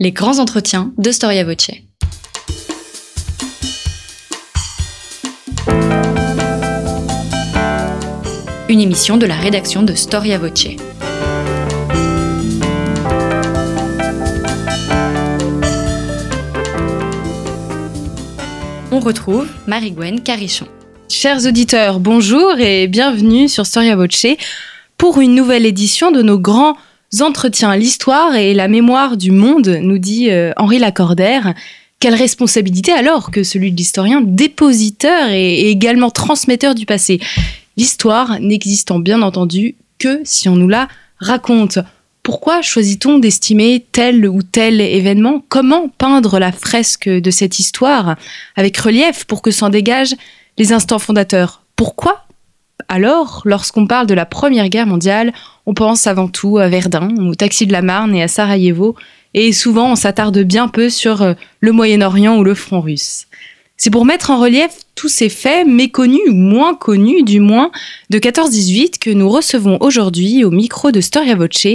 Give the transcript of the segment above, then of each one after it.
Les grands entretiens de Storia Voce. Une émission de la rédaction de Storia Voce. On retrouve Marie-Gwen Carichon. Chers auditeurs, bonjour et bienvenue sur Storia Voce pour une nouvelle édition de nos grands. L'histoire et la mémoire du monde, nous dit euh, Henri Lacordaire. Quelle responsabilité alors que celui de l'historien dépositeur et également transmetteur du passé? L'histoire n'existant bien entendu que si on nous la raconte. Pourquoi choisit-on d'estimer tel ou tel événement? Comment peindre la fresque de cette histoire avec relief pour que s'en dégagent les instants fondateurs? Pourquoi alors, lorsqu'on parle de la Première Guerre mondiale, on pense avant tout à Verdun, au Taxi de la Marne et à Sarajevo, et souvent on s'attarde bien peu sur euh, le Moyen-Orient ou le front russe. C'est pour mettre en relief tous ces faits méconnus ou moins connus du moins de 14-18 que nous recevons aujourd'hui au micro de Storia Voce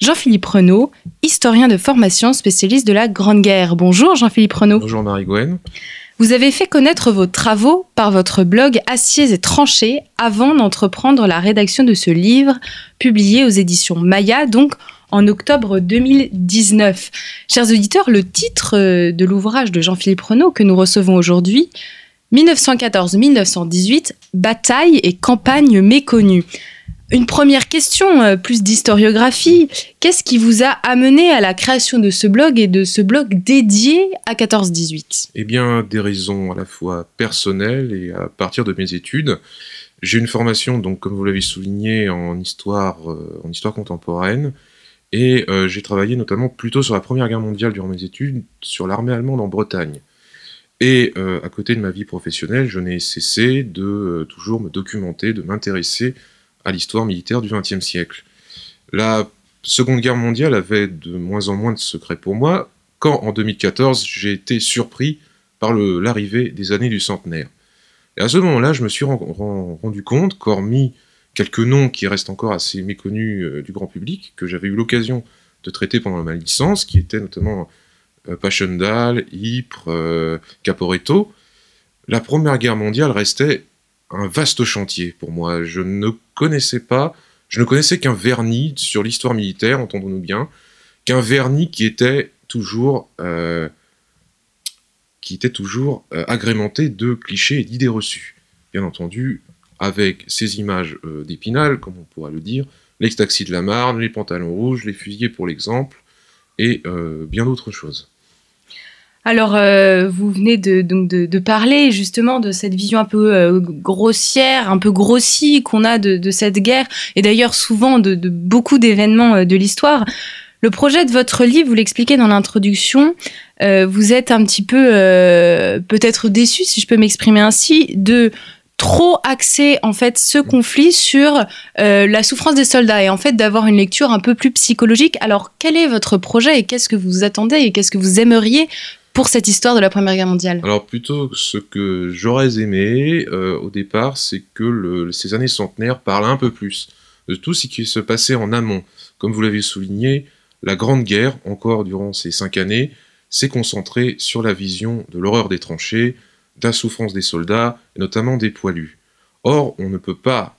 Jean-Philippe Renaud, historien de formation spécialiste de la Grande Guerre. Bonjour Jean-Philippe Renaud. Bonjour Marie-Gwen. Vous avez fait connaître vos travaux par votre blog Aciers et Tranchés avant d'entreprendre la rédaction de ce livre, publié aux éditions Maya, donc en octobre 2019. Chers auditeurs, le titre euh, de l'ouvrage de Jean-Philippe Renaud que nous recevons aujourd'hui, 1914-1918, Bataille et campagne méconnue. Une première question, euh, plus d'historiographie. Qu'est-ce qui vous a amené à la création de ce blog et de ce blog dédié à 14-18 Eh bien, des raisons à la fois personnelles et à partir de mes études. J'ai une formation, donc, comme vous l'avez souligné, en histoire, euh, en histoire contemporaine. Et euh, j'ai travaillé notamment plutôt sur la Première Guerre mondiale durant mes études, sur l'armée allemande en Bretagne. Et à côté de ma vie professionnelle, je n'ai cessé de toujours me documenter, de m'intéresser à l'histoire militaire du XXe siècle. La Seconde Guerre mondiale avait de moins en moins de secrets pour moi, quand en 2014 j'ai été surpris par l'arrivée des années du centenaire. Et à ce moment-là, je me suis rendu compte qu'hormis quelques noms qui restent encore assez méconnus euh, du grand public, que j'avais eu l'occasion de traiter pendant ma licence, qui étaient notamment euh, Passchendaele, Ypres, euh, Caporetto, la Première Guerre mondiale restait un vaste chantier pour moi. Je ne connaissais pas, je ne connaissais qu'un vernis sur l'histoire militaire, entendons-nous bien, qu'un vernis qui était toujours, euh, toujours euh, agrémenté de clichés et d'idées reçues. Bien entendu, avec ces images euh, d'épinal, comme on pourrait le dire, les taxis de la Marne, les pantalons rouges, les fusillés pour l'exemple, et bien d'autres choses. Alors, euh, vous venez de, donc de, parler justement de cette vision un peu euh, grossière, un peu grossie qu'on a de, cette guerre, et d'ailleurs souvent de, beaucoup d'événements euh, de l'histoire. Le projet de votre livre, vous l'expliquez dans l'introduction, vous êtes un petit peu peut-être déçu, si je peux m'exprimer ainsi, de trop axer en fait ce conflit sur la souffrance des soldats et en fait d'avoir une lecture un peu plus psychologique. Alors quel est votre projet et qu'est-ce que vous attendez et qu'est-ce que vous aimeriez pour cette histoire de la Première Guerre mondiale Alors plutôt ce que j'aurais aimé euh, au départ, c'est que ces années centenaires parlent un peu plus de tout ce qui se passait en amont. Comme vous l'avez souligné, la Grande Guerre, encore durant ces cinq années, s'est concentrée sur la vision de l'horreur des tranchées, de la souffrance des soldats, notamment des poilus. Or, on ne peut pas,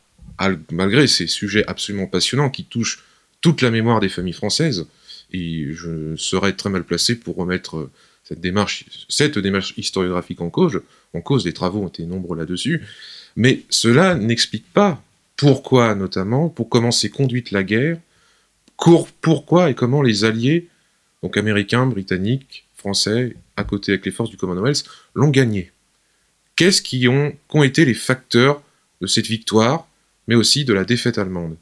malgré ces sujets absolument passionnants qui touchent toute la mémoire des familles françaises, et je serais très mal placé pour remettre cette démarche, cette démarche historiographique en cause, en cause, des travaux ont été nombreux là-dessus, mais cela n'explique pas pourquoi, notamment, pour comment s'est conduite la guerre, pourquoi et comment les alliés, donc américains, britanniques, français, à côté avec les forces du Commonwealth, l'ont gagnée. Qu'est-ce qui ont, qu'ont été les facteurs de cette victoire, mais aussi de la défaite allemande?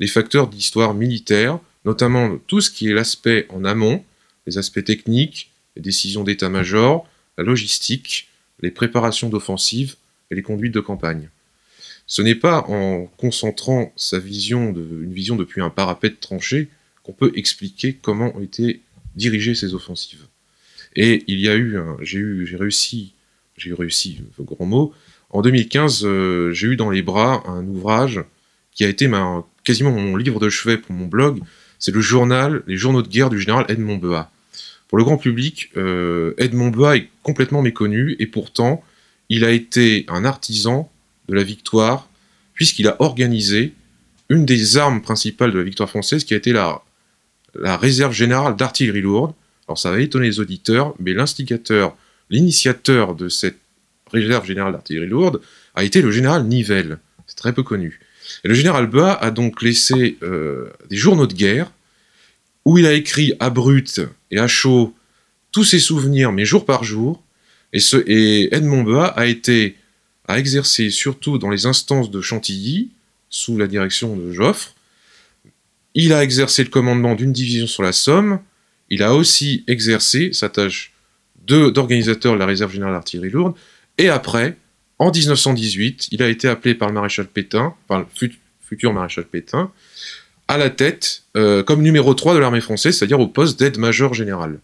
Les facteurs d'histoire militaire, notamment tout ce qui est l'aspect en amont, les aspects techniques, les décisions d'état-major, la logistique, les préparations d'offensives et les conduites de campagne. Ce n'est pas en concentrant sa vision une vision depuis un parapet de tranchée qu'on peut expliquer comment ont été dirigées ces offensives. Et il y a eu, j'ai eu, j'ai réussi, j'ai réussi, grand mot. En 2015, euh, j'ai eu dans les bras un ouvrage qui a été quasiment mon livre de chevet pour mon blog. C'est le journal, les journaux de guerre du général Edmond Bea. Pour le grand public, Edmond Bois est complètement méconnu et pourtant, il a été un artisan de la victoire puisqu'il a organisé une des armes principales de la victoire française qui a été la, réserve générale d'artillerie lourde. Alors ça va étonner les auditeurs, mais l'instigateur, l'initiateur de cette réserve générale d'artillerie lourde a été le général Nivelle. C'est très peu connu. Et le général Bas a donc laissé euh, des journaux de guerre où il a écrit à brut et à chaud tous ses souvenirs, mais jour par jour. Et, Edmond Bas a été a exercé surtout dans les instances de Chantilly, sous la direction de Joffre. Il a exercé le commandement d'une division sur la Somme. Il a aussi exercé sa tâche d'organisateur de la réserve générale d'artillerie lourde. Et après, en 1918, il a été appelé par le maréchal Pétain, par le futur maréchal Pétain, à la tête euh, comme numéro 3 de l'armée française, c'est-à-dire au poste d'aide-major général.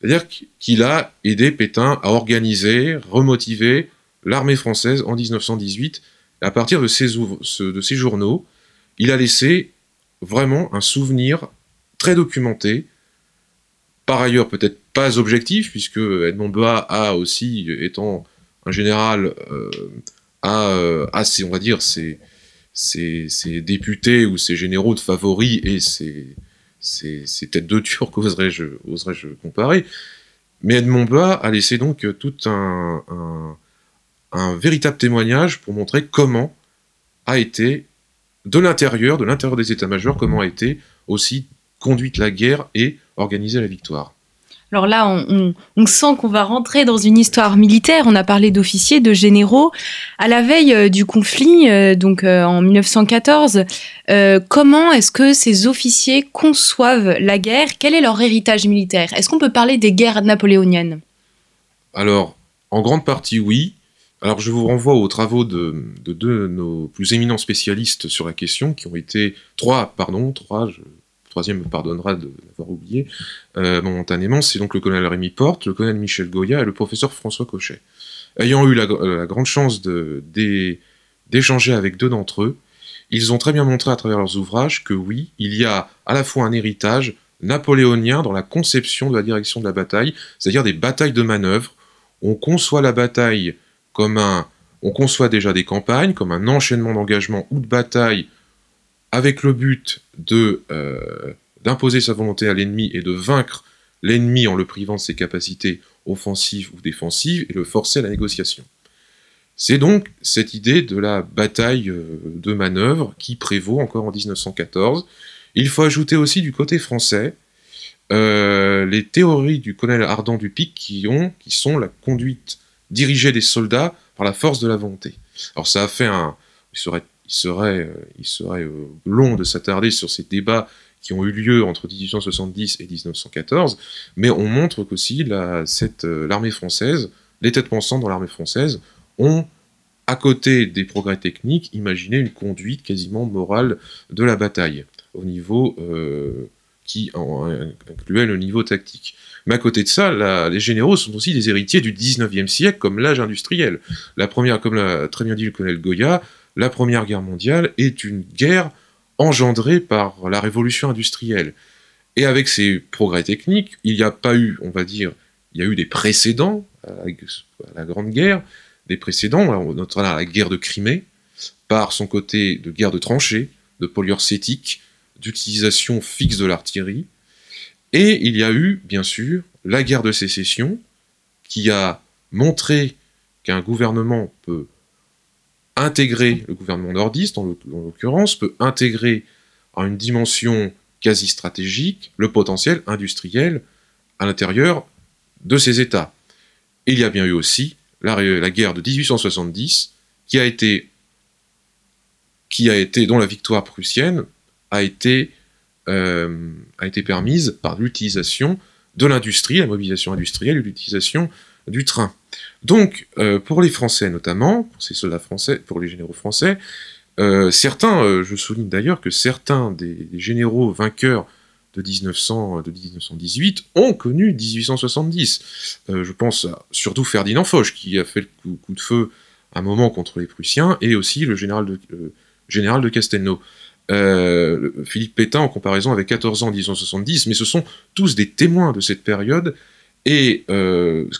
C'est-à-dire qu'il a aidé Pétain à organiser, remotiver l'armée française en 1918. à partir de ces journaux, il a laissé vraiment un souvenir très documenté, par ailleurs peut-être pas objectif, puisque Edmond Bois a aussi, étant un général, euh, a, euh, on va dire, ses, députés ou ses généraux de favoris et ses, têtes de turc, oserais-je oserais comparer. Mais Edmond Bois a laissé donc tout un, un véritable témoignage pour montrer comment a été, de l'intérieur, de l'intérieur des états-majors, comment a été aussi conduite la guerre et organisée la victoire. Alors là, on, sent qu'on va rentrer dans une histoire militaire. On a parlé d'officiers, de généraux. À la veille euh, du conflit, euh, donc euh, en 1914, comment est-ce que ces officiers conçoivent la guerre? Quel est leur héritage militaire? Est-ce qu'on peut parler des guerres napoléoniennes? Alors, en grande partie, oui. Alors je vous renvoie aux travaux de, deux de nos plus éminents spécialistes sur la question, qui ont été trois, pardon, trois, troisième me pardonnera de l'avoir oublié euh, momentanément, c'est donc le colonel Rémi Porte, le colonel Michel Goya et le professeur François Cochet. Ayant eu la, grande chance d'échanger avec deux d'entre eux, ils ont très bien montré à travers leurs ouvrages que oui, il y a à la fois un héritage napoléonien dans la conception de la direction de la bataille, c'est-à-dire des batailles de manœuvre. On conçoit la bataille comme un... On conçoit déjà des campagnes comme un enchaînement d'engagements ou de batailles avec le but de euh, d'imposer sa volonté à l'ennemi et de vaincre l'ennemi en le privant de ses capacités offensives ou défensives et le forcer à la négociation. C'est donc cette idée de la bataille euh, de manœuvre qui prévaut encore en 1914. Il faut ajouter aussi du côté français euh, les théories du colonel Ardent du Pic qui, ont, qui sont la conduite diriger des soldats par la force de la volonté. Alors ça a fait un... Il serait, il serait, euh, euh, long de s'attarder sur ces débats qui ont eu lieu entre 1870 et 1914, mais on montre qu'aussi euh, l'armée française, les têtes pensantes dans l'armée française, ont, à côté des progrès techniques, imaginé une conduite quasiment morale de la bataille, au niveau qui incluait le niveau tactique. Mais à côté de ça, les généraux sont aussi des héritiers du 19e siècle, comme l'âge industriel. La première, comme l'a très bien dit le colonel Goya, la Première Guerre mondiale est une guerre engendrée par la révolution industrielle. Et avec ces progrès techniques, il n'y a pas eu, on va dire, il y a eu des précédents à la, Grande Guerre, des précédents, notamment la guerre de Crimée, par son côté de guerre de tranchées, de polyurcétique, d'utilisation fixe de l'artillerie, et il y a eu, bien sûr, la guerre de sécession, qui a montré qu'un gouvernement peut intégrer, le gouvernement nordiste en l'occurrence, peut intégrer en une dimension quasi stratégique le potentiel industriel à l'intérieur de ces États. il y a bien eu aussi la, guerre de 1870, qui a été, qui a été, dont la victoire prussienne a été euh, a été permise par l'utilisation de l'industrie, la mobilisation industrielle et l'utilisation du train. Donc, euh, pour les Français notamment, pour ces soldats français, pour les généraux français, euh, certains, je souligne d'ailleurs que certains des, généraux vainqueurs de, 1900, de 1918 ont connu 1870. je pense à, surtout Ferdinand Foch, qui a fait le coup, de feu un moment contre les Prussiens, et aussi le général de, général de Castelnau. Philippe Pétain en comparaison avec 14 ans en 1870, mais ce sont tous des témoins de cette période, et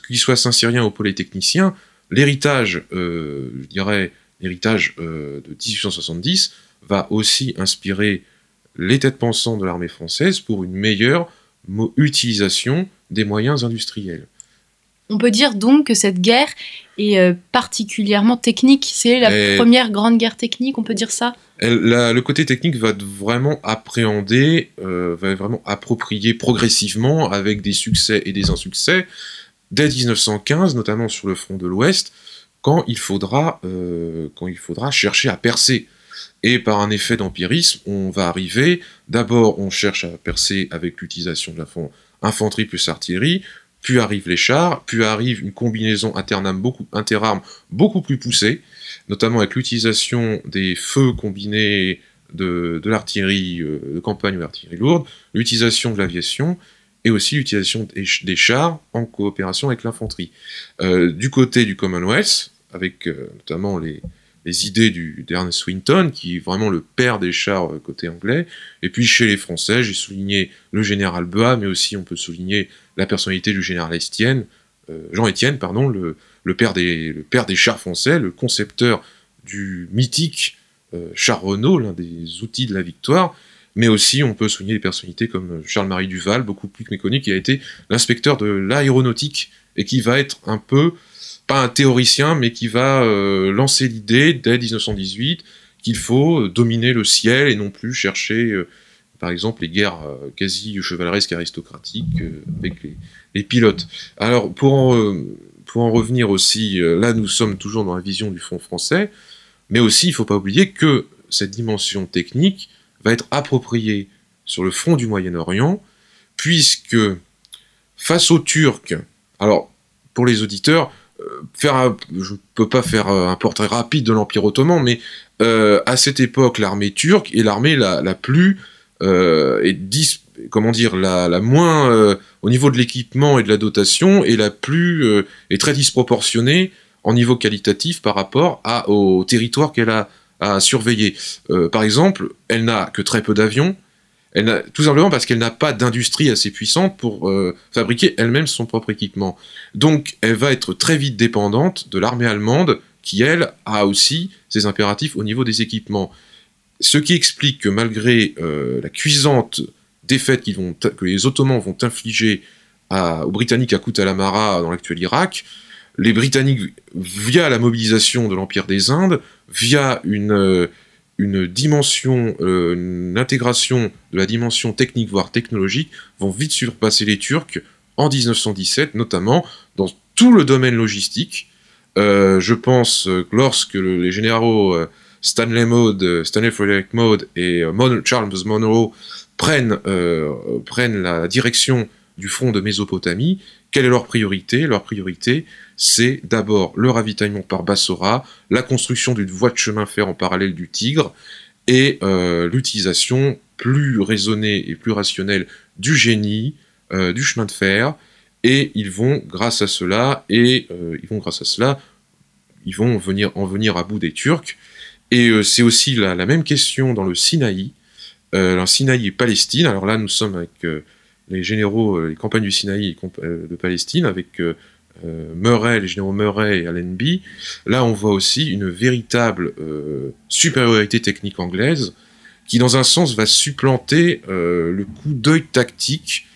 qu'ils soient saint-syriens ou polytechniciens, l'héritage, je dirais, l'héritage de 1870 va aussi inspirer les têtes pensantes de l'armée française pour une meilleure utilisation des moyens industriels. On peut dire donc que cette guerre est euh, particulièrement technique. C'est la première grande guerre technique, on peut dire ça? Le côté technique va vraiment appréhender, euh, va vraiment approprier progressivement avec des succès et des insuccès dès 1915, notamment sur le front de l'Ouest, quand, il faudra, euh, quand il faudra chercher à percer. Et par un effet d'empirisme, on va arriver, d'abord on cherche à percer avec l'utilisation de l'infanterie plus artillerie, puis arrivent les chars, puis arrive une combinaison beaucoup, beaucoup plus poussée, notamment avec l'utilisation des feux combinés de, l'artillerie euh, de campagne ou l'artillerie lourde, l'utilisation de l'aviation, et aussi l'utilisation des, chars en coopération avec l'infanterie. Euh, du côté du Commonwealth, avec euh, notamment les, idées d'Ernest Swinton, qui est vraiment le père des chars côté anglais. Et puis chez les Français, j'ai souligné le général Bea, mais aussi on peut souligner la personnalité du général Estienne, euh, Jean Étienne, pardon, le, père des, chars français, le concepteur du mythique euh, char Renault, l'un des outils de la victoire. Mais aussi, on peut souligner des personnalités comme Charles-Marie Duval, beaucoup plus méconnu, qui a été l'inspecteur de l'aéronautique et qui va être un peu pas un théoricien, mais qui va euh, lancer l'idée dès 1918 qu'il faut dominer le ciel et non plus chercher, par exemple, les guerres quasi chevaleresques aristocratiques avec les, pilotes. Alors, pour en, en revenir aussi, là, nous sommes toujours dans la vision du front français, mais aussi, il ne faut pas oublier que cette dimension technique va être appropriée sur le front du Moyen-Orient, puisque face aux Turcs, alors, pour les auditeurs, faire je ne peux pas faire euh, un portrait rapide de l'Empire ottoman, mais euh, à cette époque, l'armée turque est l'armée la, la, plus euh, et comment dire la, la moins euh, au niveau de l'équipement et de la dotation et la plus euh, est très disproportionnée en niveau qualitatif par rapport à, au territoire qu'elle a à surveiller. par exemple, elle n'a que très peu d'avions, elle tout simplement parce qu'elle n'a pas d'industrie assez puissante pour fabriquer elle-même son propre équipement. Donc elle va être très vite dépendante de l'armée allemande qui, elle, a aussi ses impératifs au niveau des équipements. Ce qui explique que malgré euh, la cuisante défaite que les Ottomans vont infliger aux Britanniques à Kut al-Amara dans l'actuel Irak, les Britanniques, via la mobilisation de l'Empire des Indes, via une... Euh, dimension, euh, une intégration de la dimension technique voire technologique vont vite surpasser les Turcs en 1917, notamment dans tout le domaine logistique. Je pense que lorsque les généraux Stanley Mode, Stanley Frederick Mode et Charles Monroe prennent, prennent la direction du front de Mésopotamie, quelle est leur priorité? Leur priorité, c'est d'abord le ravitaillement par Bassora, la construction d'une voie de chemin fer en parallèle du Tigre, et euh, l'utilisation plus raisonnée et plus rationnelle du génie, euh, du chemin de fer, et ils vont grâce à cela, et euh, ils vont grâce à cela, ils vont venir en venir à bout des Turcs. Et c'est aussi la, même question dans le Sinaï, le Sinaï et Palestine. Alors là, nous sommes avec les généraux, les campagnes du Sinaï de Palestine, avec euh, Murray, les généraux Murray et Allenby, là on voit aussi une véritable euh, supériorité technique anglaise qui dans un sens va supplanter euh, le coup d'œil tactique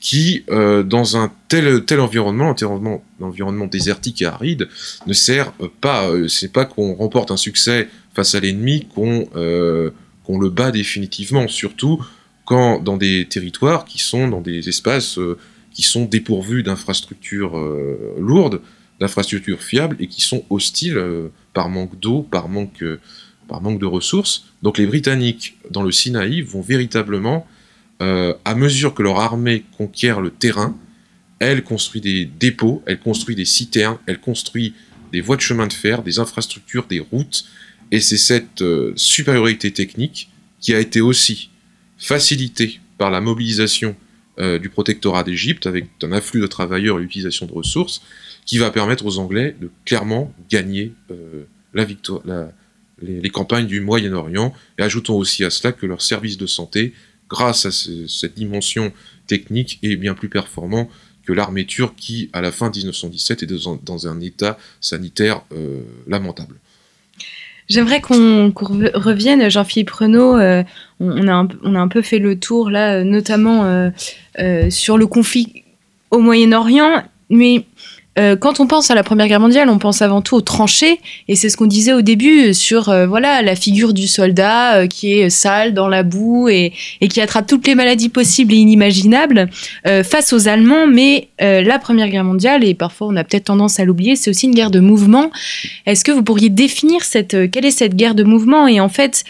qui, dans un tel, tel environnement, environnement, environnement désertique et aride, ne sert pas. c'est pas qu'on remporte un succès face à l'ennemi qu'on qu'on le bat définitivement, surtout quand dans des territoires qui sont dans des espaces qui sont dépourvus d'infrastructures euh, lourdes, d'infrastructures fiables et qui sont hostiles euh, par manque d'eau, par euh, par manque de ressources. Donc les Britanniques dans le Sinaï vont véritablement, à mesure que leur armée conquiert le terrain, elle construit des dépôts, elle construit des citernes, elle construit des voies de chemin de fer, des infrastructures, des routes, et c'est cette supériorité technique qui a été aussi facilitée par la mobilisation euh, du protectorat d'Égypte avec un afflux de travailleurs et l'utilisation de ressources qui va permettre aux Anglais de clairement gagner euh, la, victoire, les, campagnes du Moyen-Orient, et ajoutons aussi à cela que leur service de santé, grâce à cette dimension technique, est bien plus performant que l'armée turque qui, à la fin 1917, est dans, un état sanitaire euh, lamentable. J'aimerais qu'on revienne, Jean-Philippe Renaud, euh, on, a un, peu fait le tour là, notamment euh, sur le conflit au Moyen-Orient, mais euh, quand on pense à la Première Guerre mondiale, on pense avant tout aux tranchées, et c'est ce qu'on disait au début sur euh, voilà la figure du soldat euh, qui est sale dans la boue et, qui attrape toutes les maladies possibles et inimaginables face aux Allemands. Mais la Première Guerre mondiale, et parfois on a peut-être tendance à l'oublier, c'est aussi une guerre de mouvement. Est-ce que vous pourriez définir cette quelle est cette guerre de mouvement? Et en fait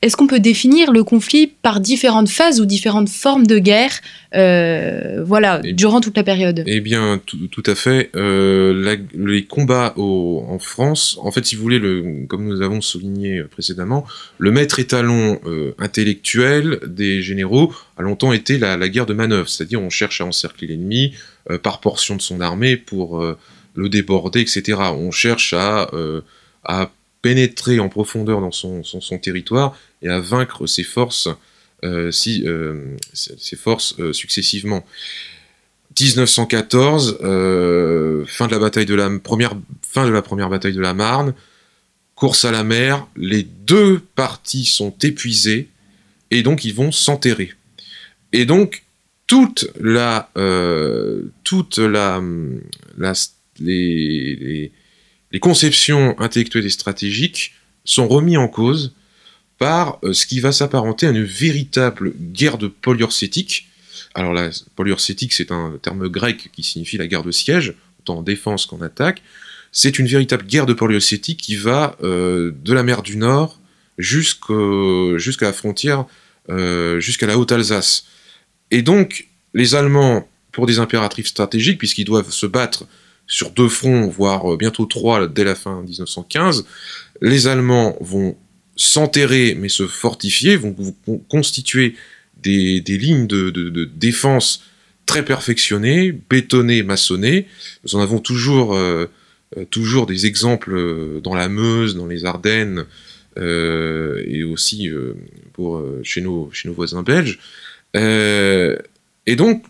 est-ce qu'on peut définir le conflit par différentes phases ou différentes formes de guerre euh, voilà, durant toute la période? Eh bien, tout, à fait. Euh, les combats en France, en fait, si vous voulez, le, comme nous avons souligné précédemment, le maître étalon euh, intellectuel des généraux a longtemps été la, guerre de manœuvre, c'est-à-dire on cherche à encercler l'ennemi par portion de son armée pour le déborder, etc. On cherche à, à pénétrer en profondeur dans son, son, territoire et à vaincre ses forces, euh, si, euh, ses forces euh, successivement. 1914, fin de la bataille de la première, fin de la première bataille de la Marne, course à la mer, les deux parties sont épuisées et donc ils vont s'enterrer. Et donc toute la, toute la, les conceptions intellectuelles et stratégiques sont remis en cause par euh, ce qui va s'apparenter à une véritable guerre de poliorcétique. Alors la poliorcétique, c'est un terme grec qui signifie la guerre de siège, autant en défense qu'en attaque. C'est une véritable guerre de poliorcétique qui va euh, de la mer du Nord jusqu'à la frontière, euh, jusqu'à la Haute-Alsace. Et donc, les Allemands, pour des impératifs stratégiques, puisqu'ils doivent se battre sur deux fronts, voire euh, bientôt trois dès la fin 1915. Les Allemands vont s'enterrer mais se fortifier, vont, constituer des, lignes de, défense très perfectionnées, bétonnées, maçonnées. Nous en avons toujours, euh, euh, toujours des exemples dans la Meuse, dans les Ardennes, et aussi chez nos voisins belges. et donc,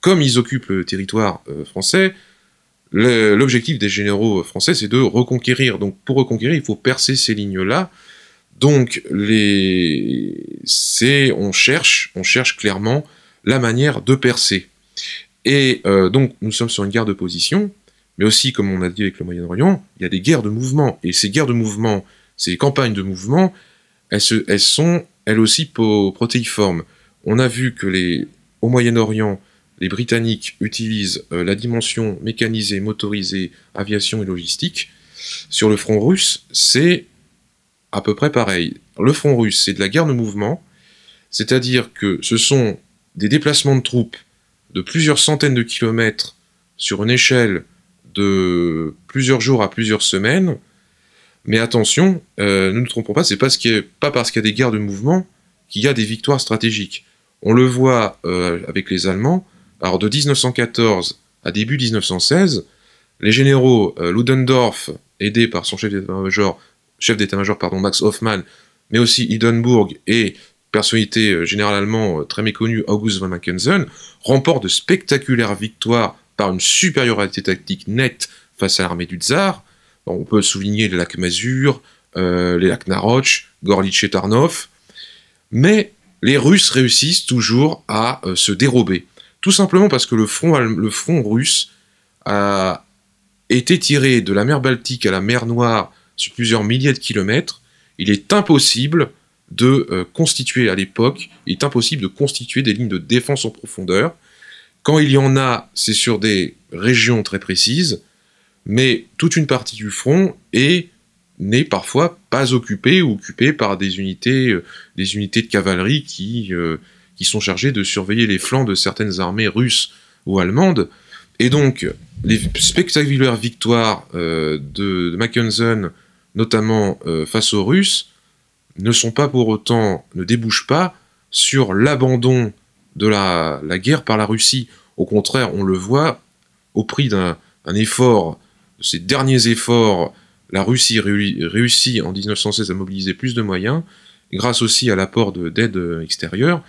comme ils occupent le territoire français, L'objectif des généraux français, c'est de reconquérir. Donc pour reconquérir, il faut percer ces lignes-là. Donc on cherche, on cherche clairement la manière de percer. Et euh, donc nous sommes sur une guerre de position, mais aussi, comme on a dit avec le Moyen-Orient, il y a des guerres de mouvement. Et ces guerres de mouvement, ces campagnes de mouvement, elles, elles sont elles aussi protéiformes. On a vu que les, au Moyen-Orient, les Britanniques utilisent euh, la dimension mécanisée, motorisée, aviation et logistique. Sur le front russe, c'est à peu près pareil. Le front russe, c'est de la guerre de mouvement, c'est-à-dire que ce sont des déplacements de troupes de plusieurs centaines de kilomètres sur une échelle de plusieurs jours à plusieurs semaines. Mais attention, euh, ne nous trompons pas, c'est pas, pas parce qu'il y a des guerres de mouvement qu'il y a des victoires stratégiques. On le voit euh, avec les Allemands, alors de 1914 à début 1916, les généraux euh, Ludendorff, aidés par son chef d'état-major, chef d'état-major pardon, Max Hoffmann, mais aussi Hindenburg et personnalité euh, généralement euh, très méconnue August von Mackensen, remportent de spectaculaires victoires par une supériorité tactique nette face à l'armée du tsar. on peut souligner les lacs Mazur, les lacs Naroch, Gorlich et Tarnov, mais les Russes réussissent toujours à se dérober. Tout simplement parce que le front, russe a été tiré de la mer Baltique à la mer Noire sur plusieurs milliers de kilomètres. Il est impossible de euh, constituer à l'époque, il est impossible de constituer des lignes de défense en profondeur. Quand il y en a, c'est sur des régions très précises, mais toute une partie du front est n'est parfois pas occupée ou occupée par des unités, euh, des unités de cavalerie qui, euh, qui sont chargés de surveiller les flancs de certaines armées russes ou allemandes. Et donc, les spectaculaires victoires euh, de, Mackensen, notamment euh, face aux Russes, ne sont pas pour autant, ne débouchent pas sur l'abandon de la, guerre par la Russie. Au contraire, on le voit au prix d'un effort, de ces derniers efforts, la Russie réussit en 1916 à mobiliser plus de moyens, grâce aussi à l'apport d'aide extérieure,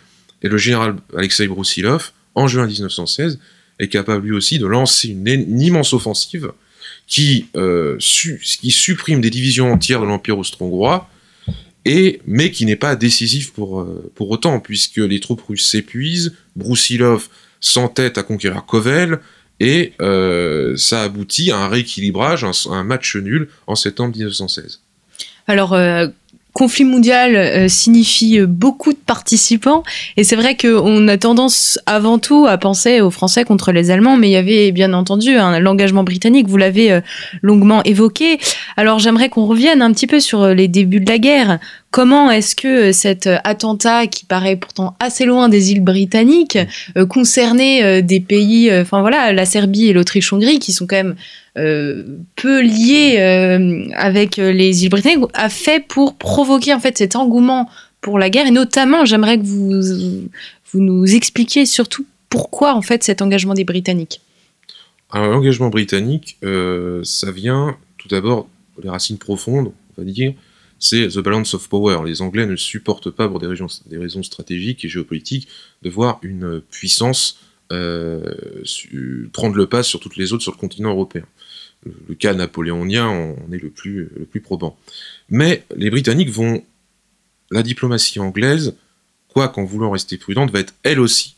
et le général Alexei Broussilov, en juin 1916, est capable lui aussi de lancer une, immense offensive qui, euh, qui supprime des divisions entières de l'Empire austro-hongrois, mais qui n'est pas décisif pour, euh, pour autant, puisque les troupes russes s'épuisent, Broussilov s'entête à conquérir Kovel, et euh, ça aboutit à un rééquilibrage, un, un, match nul en septembre 1916. Alors, conflit mondial euh, signifie euh, beaucoup de participants et c'est vrai qu'on a tendance avant tout à penser aux Français contre les Allemands, mais il y avait bien entendu l'engagement britannique, vous l'avez euh, longuement évoqué. Alors j'aimerais qu'on revienne un petit peu sur les débuts de la guerre. Comment est-ce que cet attentat, qui paraît pourtant assez loin des îles britanniques, concernait des pays, enfin voilà, la Serbie et l'Autriche-Hongrie, qui sont quand même euh, peu lié euh, avec les îles britanniques a fait pour provoquer en fait cet engouement pour la guerre? Et notamment j'aimerais que vous nous expliquiez surtout pourquoi en fait cet engagement des Britanniques. l'engagement britannique, euh, ça vient tout d'abord les racines profondes, on va dire, c'est the balance of power. Les Anglais ne supportent pas, pour des, raisons stratégiques et géopolitiques, de voir une puissance prendre le pas sur toutes les autres sur le continent européen le cas napoléonien en est le plus, le plus probant. Mais les Britanniques vont. La diplomatie anglaise, quoi qu'en voulant rester prudente, va être elle aussi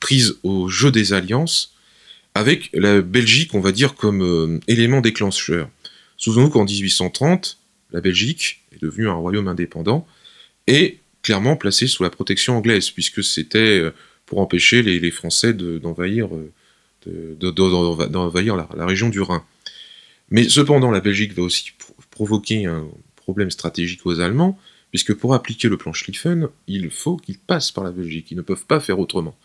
prise au jeu des alliances, avec la Belgique, on va dire, comme euh, élément déclencheur. Souvenons-nous qu'en 1830, la Belgique est devenue un royaume indépendant et clairement placée sous la protection anglaise, puisque c'était euh, pour empêcher les, Français d'envahir d'envahir la, la région du Rhin. Mais cependant, la Belgique va aussi provoquer un problème stratégique aux Allemands, puisque pour appliquer le plan Schlieffen, il faut qu'ils passent par la Belgique. Ils ne peuvent pas faire autrement.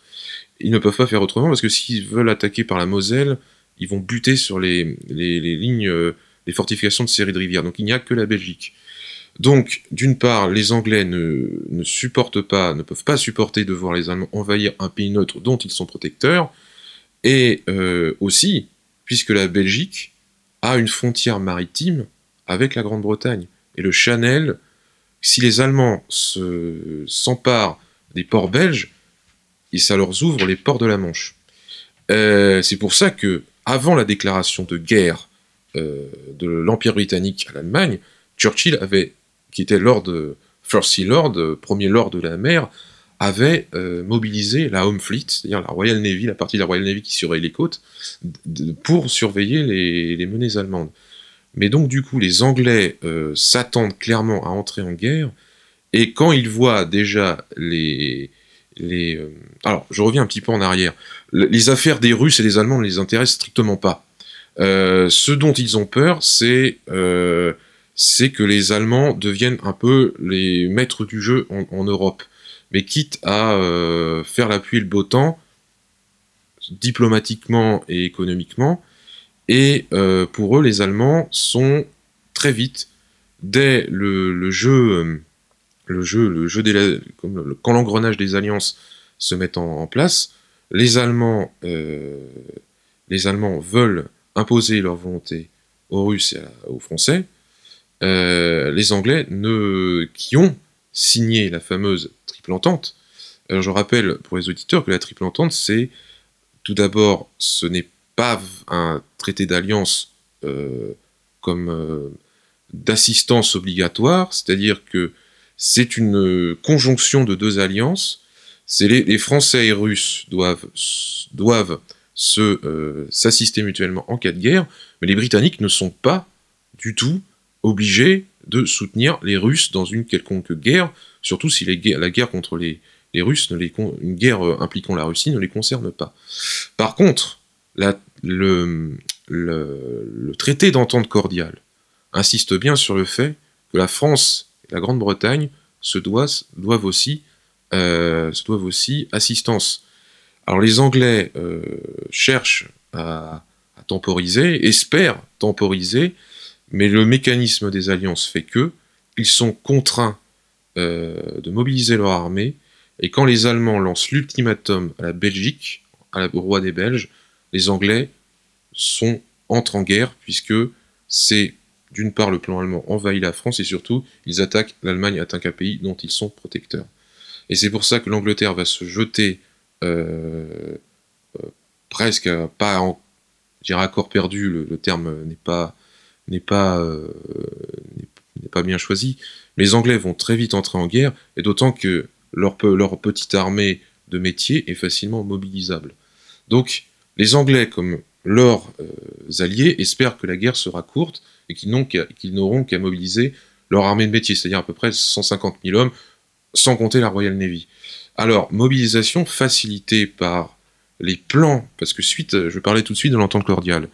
Ils ne peuvent pas faire autrement parce que s'ils veulent attaquer par la Moselle, ils vont buter sur les, les, lignes, euh, les fortifications de série de rivières. Donc il n'y a que la Belgique. Donc, d'une part, les Anglais ne, supportent pas, ne peuvent pas supporter de voir les Allemands envahir un pays neutre dont ils sont protecteurs, et euh, aussi, puisque la Belgique a une frontière maritime avec la Grande-Bretagne. Et le Chanel, si les Allemands s'emparent des ports belges, ça leur ouvre les ports de la Manche. Euh, c'est pour ça que, avant la déclaration de guerre euh, de l'Empire britannique à l'Allemagne, Churchill avait, qui était Lord, First Sea Lord, premier Lord de la mer, avait euh, mobilisé la Home Fleet, c'est-à-dire la Royal Navy, la partie de la Royal Navy qui surveille les côtes, pour surveiller les, menées allemandes. Mais donc du coup, les Anglais euh, s'attendent clairement à entrer en guerre, et quand ils voient déjà les... euh, alors, je reviens un petit peu en arrière. les affaires des Russes et des Allemands ne les intéressent strictement pas. ce dont ils ont peur, c'est c'est que les Allemands deviennent un peu les maîtres du jeu en Europe mais quitte à euh, faire l'appui et le beau temps, diplomatiquement et économiquement. Et euh, pour eux, les Allemands sont très vite, dès le, jeu, euh, le jeu, le jeu des, quand l'engrenage des alliances se met en, place, les Allemands, les Allemands veulent imposer leur volonté aux Russes et aux Français. Les Anglais ne, qui ont signé la fameuse triple entente. Alors je rappelle pour les auditeurs que la triple entente, c'est tout d'abord, ce n'est pas un traité d'alliance euh, comme euh, d'assistance obligatoire, c'est-à-dire que c'est une conjonction de deux alliances. C'est les, Français et Russes doivent, doivent euh, s'assister mutuellement en cas de guerre, mais les Britanniques ne sont pas du tout obligés de soutenir les Russes dans une quelconque guerre, surtout si la guerre contre les, Russes, une guerre euh, impliquant la Russie ne les concerne pas. Par contre, le, traité d'entente cordiale insiste bien sur le fait que la France et la Grande-Bretagne se doivent, aussi, euh, aussi assistance. Alors les Anglais euh, cherchent à, temporiser, espèrent temporiser, mais le mécanisme des alliances fait que ils sont contraints euh, de mobiliser leur armée, et quand les Allemands lancent l'ultimatum à la Belgique, au roi des Belges, les Anglais sont, entrent en guerre, puisque c'est d'une part, le plan allemand envahit la France et surtout, ils attaquent l'Allemagne, attaquent un pays dont ils sont protecteurs. Et c'est pour ça que l'Angleterre va se jeter euh, euh, presque pas en dirais accord perdu, le, terme n'est pas n'est pas euh, n'est pas bien choisi. Les Anglais vont très vite entrer en guerre et d'autant que leur, leur petite armée de métier est facilement mobilisable. Donc les Anglais comme leurs alliés espèrent que la guerre sera courte et qu'ils n'auront qu'à mobiliser leur armée de métier, c'est-à-dire à peu près 150 000 hommes, sans compter la Royal Navy. Alors, mobilisation facilitée par les plans, parce que suite, je parlais tout de suite de l'entente cordiale.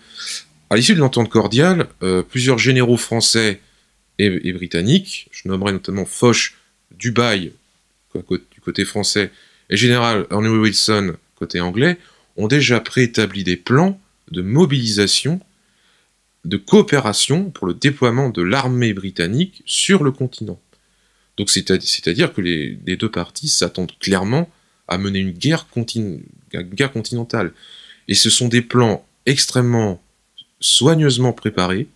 À l'issue de l'entente cordiale, euh, plusieurs généraux français et, britanniques, je nommerai notamment Foch, Dubaï, du côté français, et général Henry Wilson, côté anglais, ont déjà préétabli des plans de mobilisation, de coopération pour le déploiement de l'armée britannique sur le continent. Donc c'est-à-dire que les, deux parties s'attendent clairement à mener une guerre, continentale. Et ce sont des plans extrêmement soigneusement préparés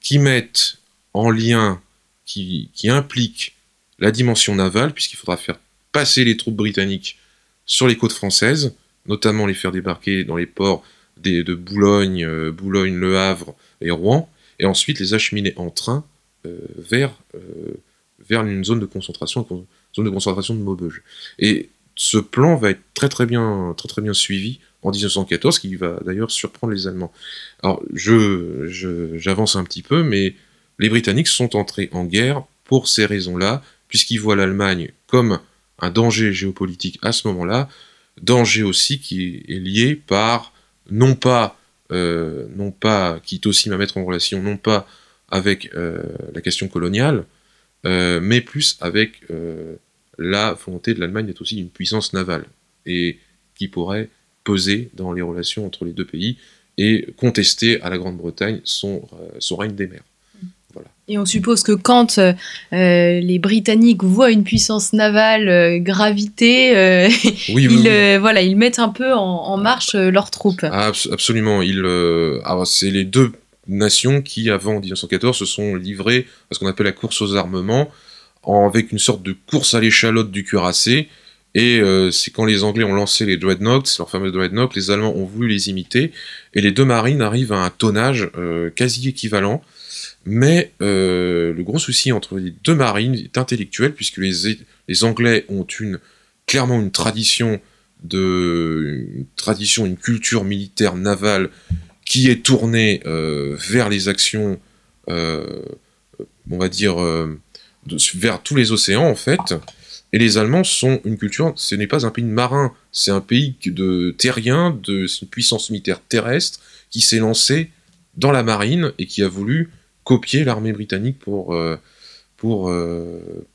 qui mettent en lien, qui, impliquent la dimension navale, puisqu'il faudra faire passer les troupes britanniques sur les côtes françaises, notamment les faire débarquer dans les ports de Boulogne, euh, Boulogne, Le Havre et Rouen, et ensuite les acheminer en train euh, vers euh, vers une zone de concentration, zone de concentration de Maubeuge. Et ce plan va être très très bien, très très bien suivi en 1914, qui va d'ailleurs surprendre les Allemands. Alors, je, j'avance un petit peu, mais les Britanniques sont entrés en guerre pour ces raisons-là, puisqu'ils voient l'Allemagne comme un danger géopolitique à ce moment-là, danger aussi qui est lié par, non pas, euh, non pas, qui est aussi à mettre en relation, non pas avec euh, la question coloniale, euh, mais plus avec la volonté de l'Allemagne d'être aussi une puissance navale, et qui pourrait peser dans les relations entre les deux pays et contester à la Grande-Bretagne son, euh, son règne des mers. Voilà. Et on suppose que quand les Britanniques voient une puissance navale graviter, ils, voilà, ils mettent un peu en, marche leurs troupes. absolument. c'est les deux nations qui, avant 1914, se sont livrées à ce qu'on appelle la course aux armements, avec une sorte de course à l'échalote du cuirassé. Et euh, c'est quand les Anglais ont lancé les dreadnoughts, leurs fameux dreadnoughts, les Allemands ont voulu les imiter, et les deux marines arrivent à un tonnage euh, quasi équivalent. Mais euh, le gros souci entre les deux marines est intellectuel, puisque les, Anglais ont une, clairement une tradition de une tradition, une culture militaire navale qui est tourné euh, vers les actions, on va dire, vers tous les océans en fait. Et les Allemands sont une culture, ce n'est pas un pays de marins, c'est un pays de terriens, de, c'est une puissance militaire terrestre qui s'est lancée dans la marine et qui a voulu copier l'armée britannique pour, pour,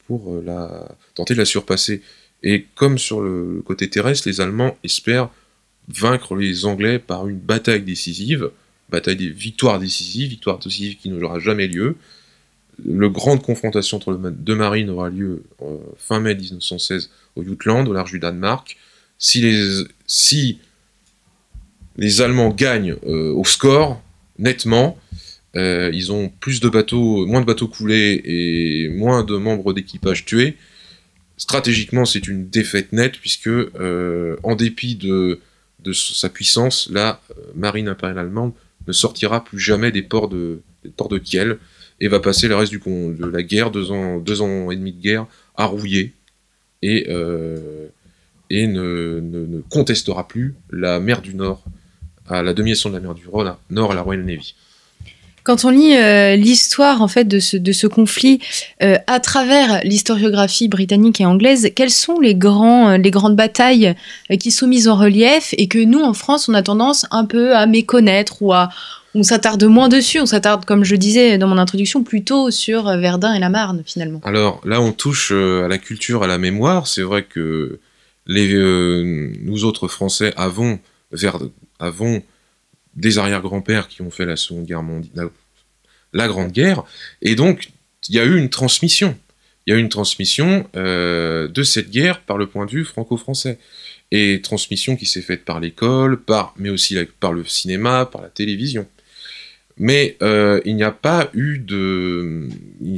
pour la, tenter de la surpasser. Et comme sur le côté terrestre, les Allemands espèrent vaincre les Anglais par une bataille décisive, bataille des victoires décisives, victoire décisive qui n'aura jamais lieu. Le grande confrontation entre les deux marines aura lieu euh, fin mai 1916 au Jutland, au large du Danemark. Si les, si les Allemands gagnent euh, au score, nettement, euh, ils ont plus de bateaux, moins de bateaux coulés et moins de membres d'équipage tués. Stratégiquement, c'est une défaite nette puisque, en dépit de de sa puissance, la marine impériale allemande ne sortira plus jamais des ports de, ports de Kiel et va passer le reste du, de la guerre, deux ans, deux ans et demi de guerre, à rouiller et, euh, et ne, ne, contestera plus la mer du Nord, à la domination de la mer du Nord à la Royal Navy. Quand on lit euh, l'histoire en fait de ce, de ce conflit euh, à travers l'historiographie britannique et anglaise, quelles sont les, grands, les grandes batailles qui sont mises en relief et que nous en France on a tendance un peu à méconnaître ou à on s'attarde moins dessus, on s'attarde comme je disais dans mon introduction plutôt sur Verdun et la Marne finalement. Alors là on touche à la culture, à la mémoire. C'est vrai que les, nous autres Français avons, des arrière-grands-pères qui ont fait la Seconde Guerre mondiale, la Grande Guerre, et donc il y a eu une transmission. Il y a eu une transmission euh, de cette guerre par le point de vue franco-français. Et transmission qui s'est faite par l'école, par, mais aussi par le cinéma, par la télévision. Mais euh, il n'y a pas eu de...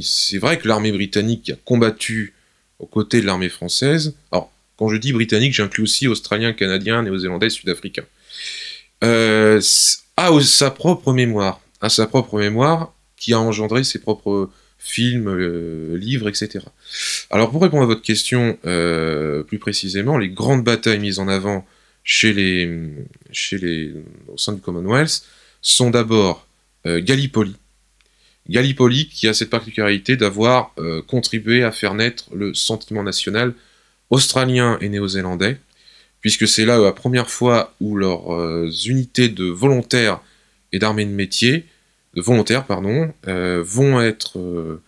C'est vrai que l'armée britannique a combattu aux côtés de l'armée française. Alors, quand je dis britannique, j'inclus aussi australiens, canadiens, néo-zélandais, sud-africains. Euh, a sa propre mémoire, à sa propre mémoire, qui a engendré ses propres films, euh, livres, etc. Alors pour répondre à votre question plus précisément, les grandes batailles mises en avant chez les, au sein du Commonwealth sont d'abord Gallipoli. Gallipoli qui a cette particularité d'avoir contribué à faire naître le sentiment national australien et néo-zélandais, puisque c'est là la première fois où leurs unités de volontaires et d'armées de métier volontaires pardon, euh, vont être, euh,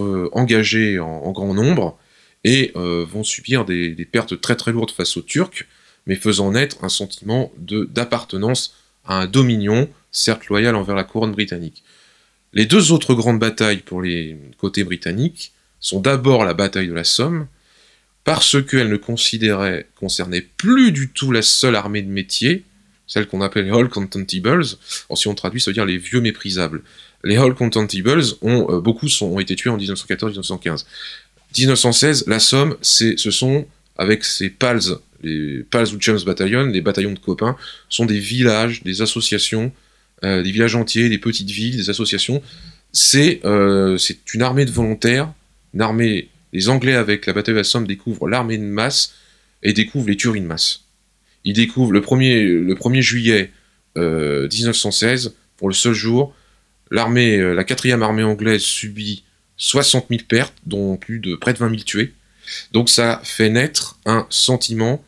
euh, en, grand nombre et vont subir des, pertes très très lourdes face aux Turcs, mais faisant naître un sentiment d'appartenance à un dominion, certes loyal envers la couronne britannique. Les deux autres grandes batailles pour les côtés britanniques sont d'abord la bataille de la Somme, parce qu'elle ne considérait, concernait plus du tout la seule armée de métier, celles qu'on appelle les Hall Contentables. si on traduit, ça veut dire les vieux méprisables. Les Hall Contentables, ont, euh, beaucoup sont, ont été tués en 1914-1915. 1916, la Somme, ce sont, avec ces PALS, les PALS ou James Battalion, les bataillons de copains, sont des villages, des associations, euh, des villages entiers, des petites villes, des associations. C'est euh, une armée de volontaires, une armée. Les Anglais, avec la bataille de la Somme, découvrent l'armée de masse et découvrent les tueries de masse il découvre le 1er, le 1er juillet 1916, euh, pour le seul jour, l'armée, euh, la quatrième armée anglaise subit 60 000 pertes, dont plus de près de 20 000 tués. Donc ça fait naître un sentiment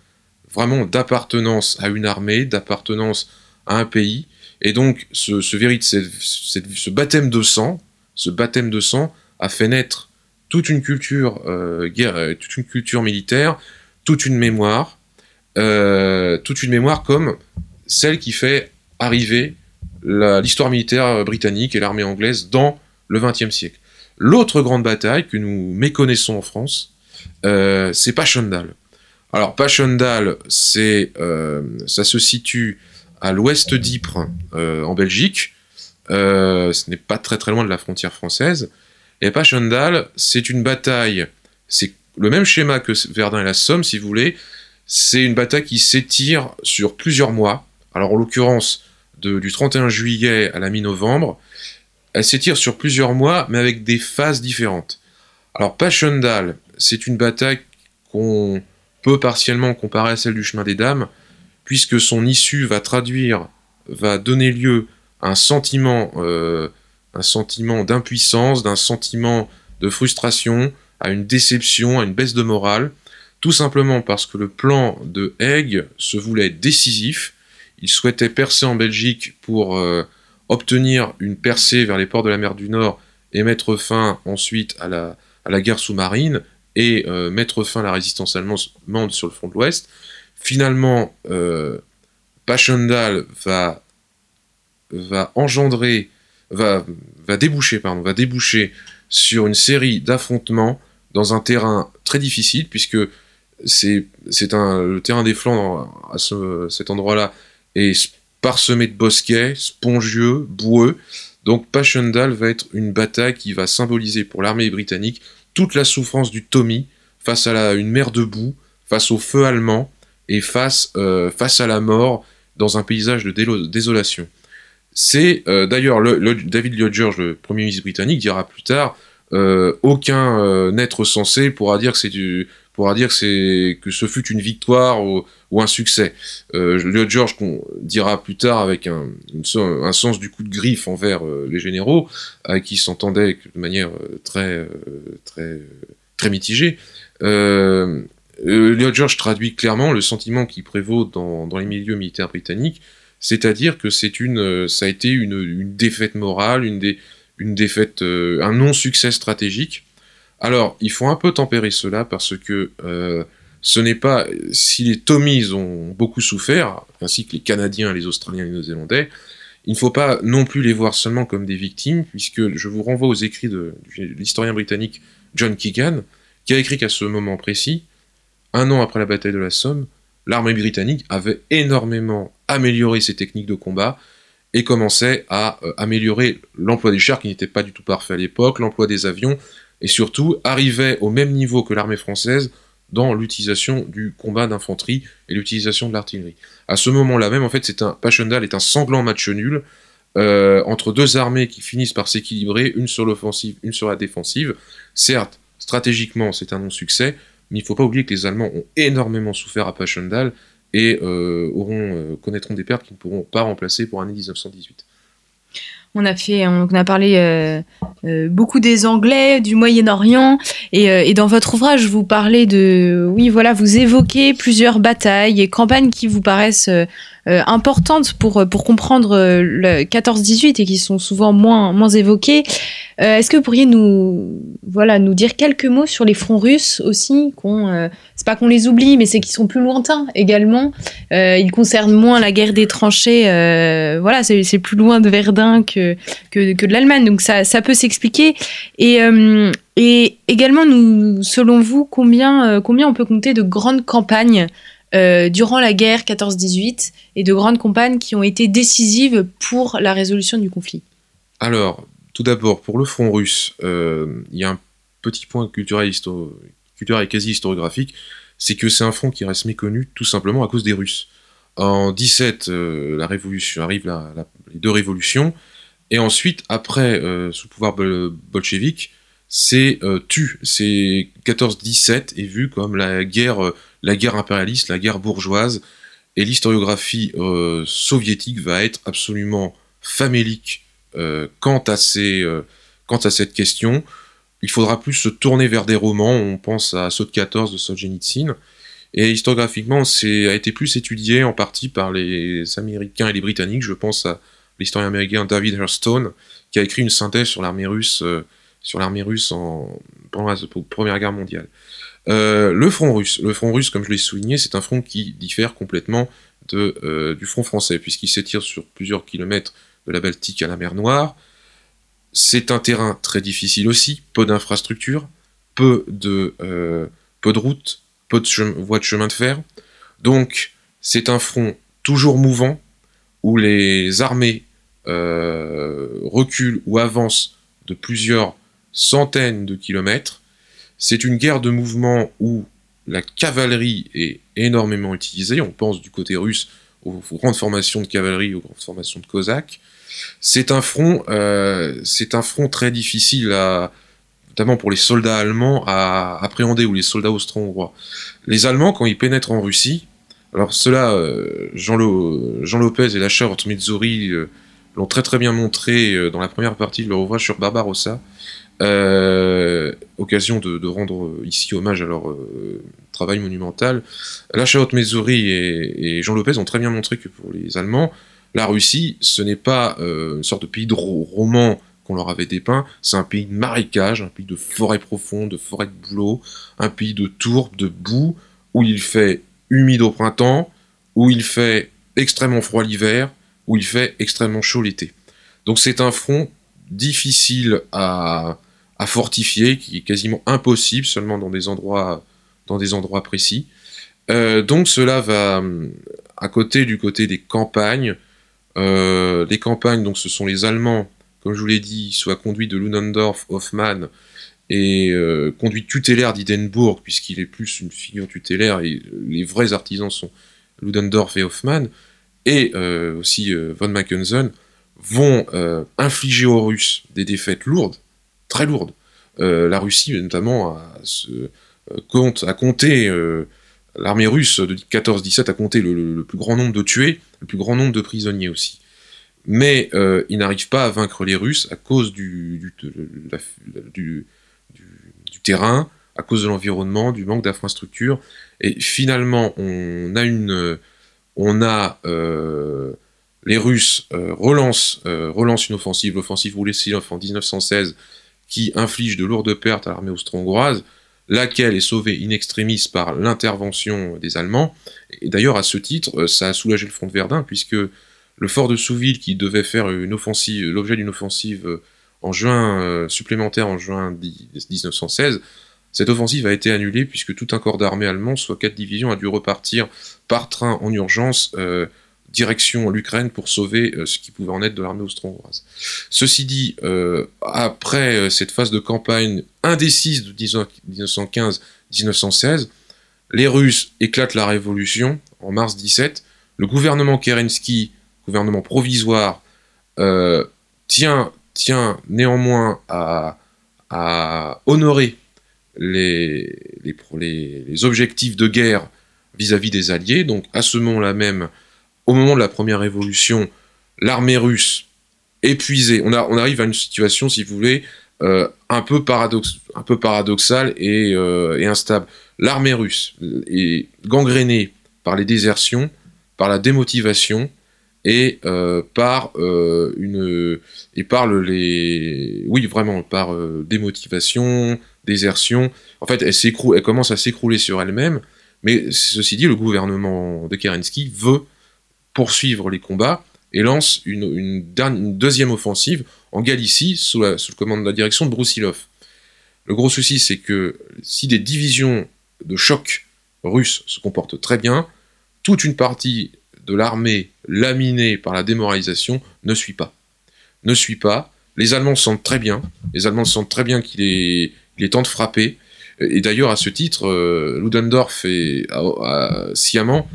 vraiment d'appartenance à une armée, d'appartenance à un pays, et donc ce, ce, baptême de sang, ce baptême de sang a fait naître toute une culture euh, guerre, toute une culture militaire, toute une mémoire, euh, toute une mémoire comme celle qui fait arriver l'histoire militaire britannique et l'armée anglaise dans le XXe siècle. L'autre grande bataille que nous méconnaissons en France, euh, c'est Passchendaele. Alors Passchendaele, c'est, euh, ça se situe à l'ouest d'Ypres, en Belgique. ce n'est pas très très loin de la frontière française. Et Passchendaele, c'est une bataille, c'est le même schéma que Verdun et la Somme, si vous voulez, c'est une bataille qui s'étire sur plusieurs mois. Alors en l'occurrence, du 31 juillet à la mi-novembre, elle s'étire sur plusieurs mois, mais avec des phases différentes. Alors Passchendaele, c'est une bataille qu'on peut partiellement comparer à celle du chemin des dames, puisque son issue va traduire, va donner lieu à un sentiment, euh, sentiment d'impuissance, d'un sentiment de frustration, à une déception, à une baisse de morale, tout simplement parce que le plan de Haig se voulait décisif. Il souhaitait percer en Belgique pour euh, obtenir une percée vers les ports de la mer du Nord et mettre fin ensuite à la, à la guerre sous-marine et euh, mettre fin à la résistance allemande sur le front de l'Ouest. Finalement, euh, va, engendrer, va, va, déboucher, pardon, va déboucher sur une série d'affrontements dans un terrain très difficile, puisque c'est le terrain des Flandres à cet endroit-là est parsemé de bosquets, spongieux, boueux. Donc Passchendaele va être une bataille qui va symboliser pour l'armée britannique toute la souffrance du Tommy face à une mer de boue, face au feu allemand et face, euh, face à la mort dans un paysage de désolation. C'est euh, d'ailleurs David Lloyd George, le premier ministre britannique, dira plus tard euh, aucun être censé pourra dire que c'est pourra dire que, que ce fut une victoire ou, un succès. Euh, George dira plus tard avec un, un, sens du coup de griffe envers les généraux, avec qui s'entendait de manière très, très, très mitigée. George traduit clairement le sentiment qui prévaut dans, dans les milieux militaires britanniques, c'est-à-dire que c'est une, ça a été une, défaite morale, une, une défaite, un non-succès stratégique alors, il faut un peu tempérer cela parce que euh, ce n'est pas. Si les Tommies ont beaucoup souffert, ainsi que les Canadiens, les Australiens et les Néo-Zélandais, il ne faut pas non plus les voir seulement comme des victimes, puisque je vous renvoie aux écrits de, l'historien britannique John Keegan, qui a écrit qu'à ce moment précis, un an après la bataille de la Somme, l'armée britannique avait énormément amélioré ses techniques de combat et commençait à euh, améliorer l'emploi des chars qui n'était pas du tout parfait à l'époque, l'emploi des avions, et surtout arrivait au même niveau que l'armée française dans l'utilisation du combat d'infanterie et l'utilisation de l'artillerie. À ce moment-là même, en fait, c'est un Passchendaele est un sanglant match nul euh, entre deux armées qui finissent par s'équilibrer, une sur l'offensive, une sur la défensive. Certes, stratégiquement, c'est un non-succès, mais il ne faut pas oublier que les Allemands ont énormément souffert à Passchendaele et euh, euh, connaîtront des pertes qu'ils ne pourront pas remplacer pour l'année 1918. On a fait, on a parlé euh, euh, beaucoup des Anglais, du Moyen-Orient, et, euh, et, dans votre ouvrage, vous parlez de, oui, voilà, vous évoquez plusieurs batailles et campagnes qui vous paraissent euh, importantes pour, pour comprendre euh, le 14-18 et qui sont souvent moins, moins évoquées. Euh, Est-ce que vous pourriez nous, voilà, nous dire quelques mots sur les fronts russes aussi qu'on, euh, pas qu'on les oublie, mais c'est qu'ils sont plus lointains également. Euh, ils concernent moins la guerre des tranchées. voilà, c'est plus loin de Verdun que, de l'Allemagne. Donc ça, ça peut s'expliquer. Et, et également, nous, selon vous, combien, on peut compter de grandes campagnes euh, durant la guerre 14-18 et de grandes campagnes qui ont été décisives pour la résolution du conflit? Alors, tout d'abord, pour le front russe, euh, il y a un petit point culturel, culturel et quasi historiographique, c'est que c'est un front qui reste méconnu tout simplement à cause des Russes. En 17, euh, la révolution arrive, les deux révolutions, et ensuite, après, euh, sous pouvoir bol bolchevique, c'est euh, tu, c'est 14-17 est vu comme la guerre la guerre impérialiste, la guerre bourgeoise, et l'historiographie euh, soviétique va être absolument famélique euh, euh, quant à cette question. Il faudra plus se tourner vers des romans, on pense à Saut 14 de Solzhenitsyn, et historiographiquement, c'est a été plus étudié en partie par les Américains et les Britanniques. Je pense à l'historien américain David Hurston, qui a écrit une synthèse sur l'armée russe, euh, sur l'armée russe en, pendant la Première Guerre mondiale. Euh, le front russe, le front russe, comme je l'ai souligné, c'est un front qui diffère complètement de, euh, du front français, puisqu'il s'étire sur plusieurs kilomètres de la Baltique à la mer Noire. C'est un terrain très difficile aussi, peu d'infrastructures, peu de, euh, routes, peu de voies de chemin de fer. Donc, c'est un front toujours mouvant, où les armées euh, reculent ou avancent de plusieurs centaines de kilomètres, c'est une guerre de mouvement où la cavalerie est énormément utilisée. On pense du côté russe aux, grandes formations de cavalerie, aux grandes formations de cosaques. C'est un front, euh, c'est un front très difficile notamment pour les soldats allemands à appréhender ou les soldats austro-hongrois. Les Allemands, quand ils pénètrent en Russie, alors cela, euh, Jean, Lo, Jean, Lopez et Lacheur Mezzori euh, l'ont très très bien montré euh, dans la première partie de leur ouvrage sur Barbarossa. Occasion de, rendre ici hommage à leur travail monumental. La Charlotte Mezzori et, et, Jean Lopez ont très bien montré que pour les Allemands, la Russie, ce n'est pas euh, une sorte de pays de roman qu'on leur avait dépeint, c'est un pays de marécage, un pays de forêt profonde, de forêt de bouleau, un pays de tourbe, de boue, où il fait humide au printemps, où il fait extrêmement froid l'hiver, où il fait extrêmement chaud l'été. Donc c'est un front difficile à, fortifier, qui est quasiment impossible seulement dans des endroits, précis. Euh, donc cela va à côté du côté des campagnes. Euh, les campagnes, donc ce sont les Allemands, comme je vous l'ai dit, soit conduits de Lunendorf, Hoffmann, et euh, conduit tutélaire puisqu'il est plus une figure tutélaire, et les vrais artisans sont Ludendorff et Hoffmann, et euh, aussi euh, von Mackensen, vont euh, infliger aux Russes des défaites lourdes, très lourde. Euh, la Russie, notamment, compte, a compté, euh, l'armée russe de 14-17 a compté le, plus grand nombre de tués, le plus grand nombre de prisonniers aussi. Mais euh, il n'arrive pas à vaincre les Russes à cause du, terrain, à cause de l'environnement, du manque d'infrastructures. Et finalement, on a euh, les Russes relancent, euh, relancent une offensive, l'offensive Roulesilov en 1916, qui inflige de lourdes pertes à l'armée austro-hongroise, laquelle est sauvée in extremis par l'intervention des Allemands. Et d'ailleurs, à ce titre, euh, ça a soulagé le front de Verdun, puisque le fort de Souville, qui devait faire offensive, l'objet d'une offensive euh, en juin euh, supplémentaire en juin 1916, cette offensive a été annulée puisque tout un corps d'armée allemand, soit quatre divisions, a dû repartir par train en urgence euh, direction l'Ukraine pour sauver ce qui pouvait en être de l'armée austro-hongroise. Ceci dit, après cette phase de campagne indécise de 1915-1916, les Russes éclatent la révolution en mars 17. Le gouvernement Kerensky, gouvernement provisoire, tient, néanmoins à, honorer les, objectifs de guerre vis-à-vis des Alliés. Donc à ce moment-là même, au moment de la première révolution, l'armée russe épuisée, on, arrive à une situation, si vous voulez, euh, un, peu paradoxale et, euh, et instable. L'armée russe est gangrénée par les désertions, par la démotivation, et euh, par une et par les oui vraiment par démotivation, désertion. En fait, elle s'écroule, elle commence à s'écrouler sur elle-même. Mais ceci dit, le gouvernement de Kerensky veut poursuivre les combats et lance une, deuxième offensive en Galicie sous, la, sous le commande de la direction de Broussilov. Le gros souci, c'est que si des divisions de choc russes se comportent très bien, toute une partie de l'armée laminée par la démoralisation ne suit pas. Ne suit pas. Les Allemands sentent très bien. Les Allemands sentent très bien qu'il est, est, temps de frapper. Et d'ailleurs, à ce titre, euh, Ludendorff a, sciemment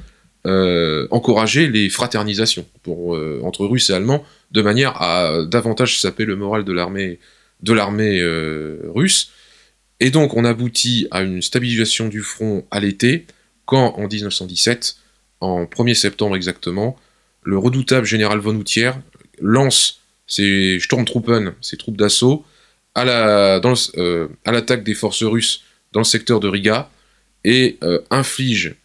euh, encouragé les fraternisations euh, entre Russes et Allemands de manière à davantage saper le moral de l'armée l'armée russe. Et donc, on aboutit à une stabilisation du front à l'été, quand en 1917, en 1er septembre exactement, le redoutable général von Houtier lance ses Sturmtruppen, ses troupes d'assaut, à euh, l'attaque la, des forces russes dans le secteur de Riga et euh, inflige,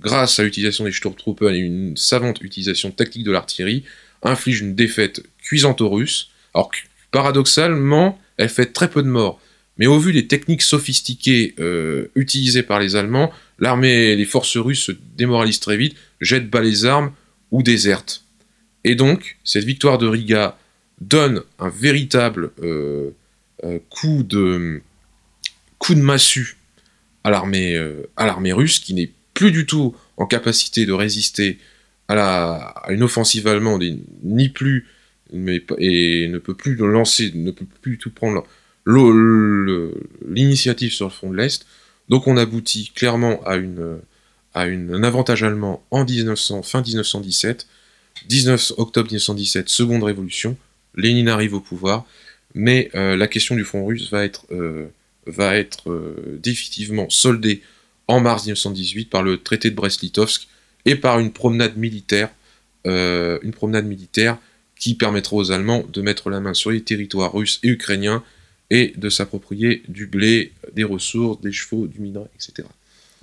grâce à l'utilisation des Sturmtruppen et une savante utilisation tactique de l'artillerie, inflige une défaite cuisante aux Russes. Alors, paradoxalement, elle fait très peu de morts. Mais au vu des techniques sophistiquées euh, utilisées par les Allemands, l'armée, les forces russes se démoralisent très vite, jettent bas les armes ou désertent. Et donc, cette victoire de Riga donne un véritable euh, euh, coup, de, coup de massue à l'armée à l'armée russe, qui n'est plus du tout en capacité de résister à, une offensive allemande, et ne peut plus lancer, ne peut plus tout prendre l'initiative sur le front de l'Est. Donc on aboutit clairement à, un avantage allemand en 1900, fin 1917. 19 octobre 1917, seconde révolution. Lénine arrive au pouvoir. Mais euh, la question du front russe va être, euh, euh, définitivement soldée en mars 1918 par le traité de Brest-Litovsk et par une promenade militaire, une promenade militaire qui permettra aux Allemands de mettre la main sur les territoires russes et ukrainiens et de s'approprier du blé, des ressources, des chevaux, du minerai, etc.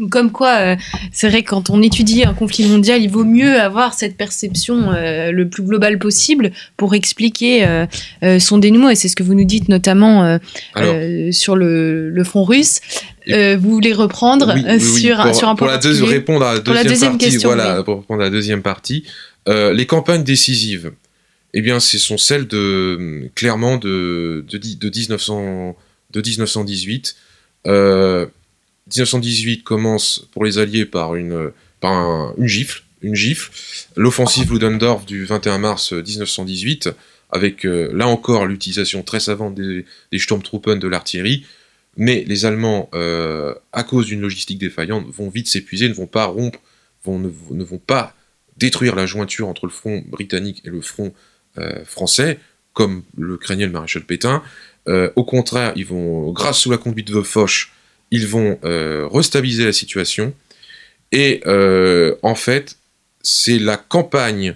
Comme quoi, euh, c'est vrai que quand on étudie un conflit mondial, il vaut mieux avoir cette perception euh, le plus globale possible pour expliquer euh, son dénouement. Et c'est ce que vous nous dites notamment sur le, front russe. vous voulez reprendre sur, pour, sur un point pour la répondre à la deuxième, partie, question, voilà, pour répondre à la deuxième partie, les campagnes décisives eh bien, ce sont celles de, clairement de, de, de, 1900, de 1918. Euh, 1918 commence pour les Alliés par une, gifle, une gifle. L'offensive Ludendorff du 21 mars 1918, avec euh, là encore l'utilisation très savante des, des Sturmtruppen de l'artillerie. Mais les Allemands, euh, à cause d'une logistique défaillante, vont vite s'épuiser, ne vont pas rompre, ne, vont pas détruire la jointure entre le front britannique et le front euh, français, comme le craignait le maréchal Pétain. Euh, au contraire, ils vont, grâce sous la conduite de Foch, ils vont euh, restabiliser la situation. Et en fait, c'est la campagne.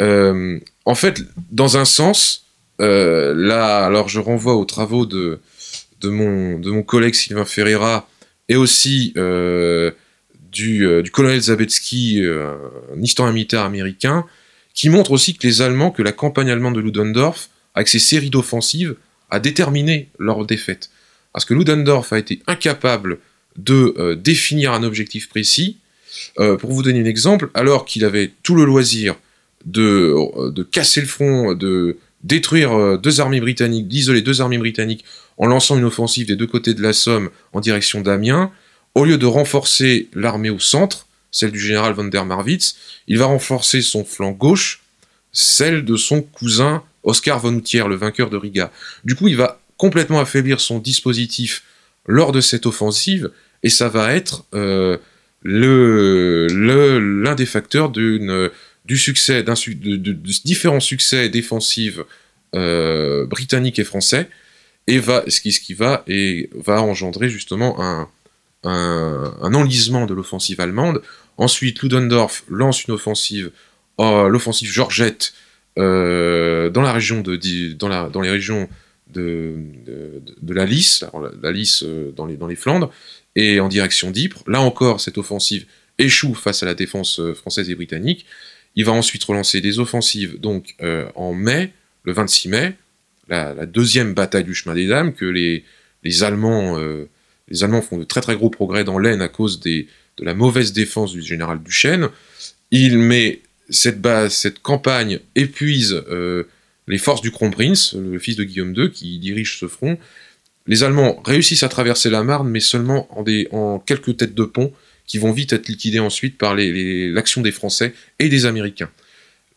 en fait, dans un sens, là, alors je renvoie aux travaux de, de, mon, de mon collègue Sylvain Ferreira et aussi du, du, colonel Zabetsky, un historien militaire américain, qui montre aussi que les Allemands, que la campagne allemande de Ludendorff, avec ses séries d'offensives, a déterminé leur défaite. Parce que Ludendorff a été incapable de euh, définir un objectif précis. Euh, pour vous donner un exemple, alors qu'il avait tout le loisir de, euh, casser le front, de détruire deux armées britanniques, d'isoler deux armées britanniques en lançant une offensive des deux côtés de la Somme en direction d'Amiens, au lieu de renforcer l'armée au centre, celle du général von der Marwitz, il va renforcer son flanc gauche, celle de son cousin Oscar von Thier, le vainqueur de Riga. Du coup, il va complètement affaiblir son dispositif lors de cette offensive, et ça va être euh, l'un des facteurs du succès, de, différents succès défensifs euh, britanniques et français, et va, ce qui, va, et va engendrer justement un, un, enlisement de l'offensive allemande. Ensuite, Ludendorff lance une offensive, euh, l'offensive Georgette, dans la région de, dans les régions de, la Lys, la, Lys euh, dans les, Flandres, et en direction d'Ypres. Là encore, cette offensive échoue face à la défense française et britannique. Il va ensuite relancer des offensives donc en mai, le 26 mai, la, deuxième bataille du chemin des dames que les, Allemands les Allemands font de très très gros progrès dans l'Aisne à cause de la mauvaise défense du général Duchesne. Il met cette, base, cette campagne épuise euh, les forces du Kronprinz, le fils de Guillaume II, qui dirige ce front. Les Allemands réussissent à traverser la Marne, mais seulement en, quelques têtes de pont, qui vont vite être liquidées ensuite par l'action des Français et des Américains.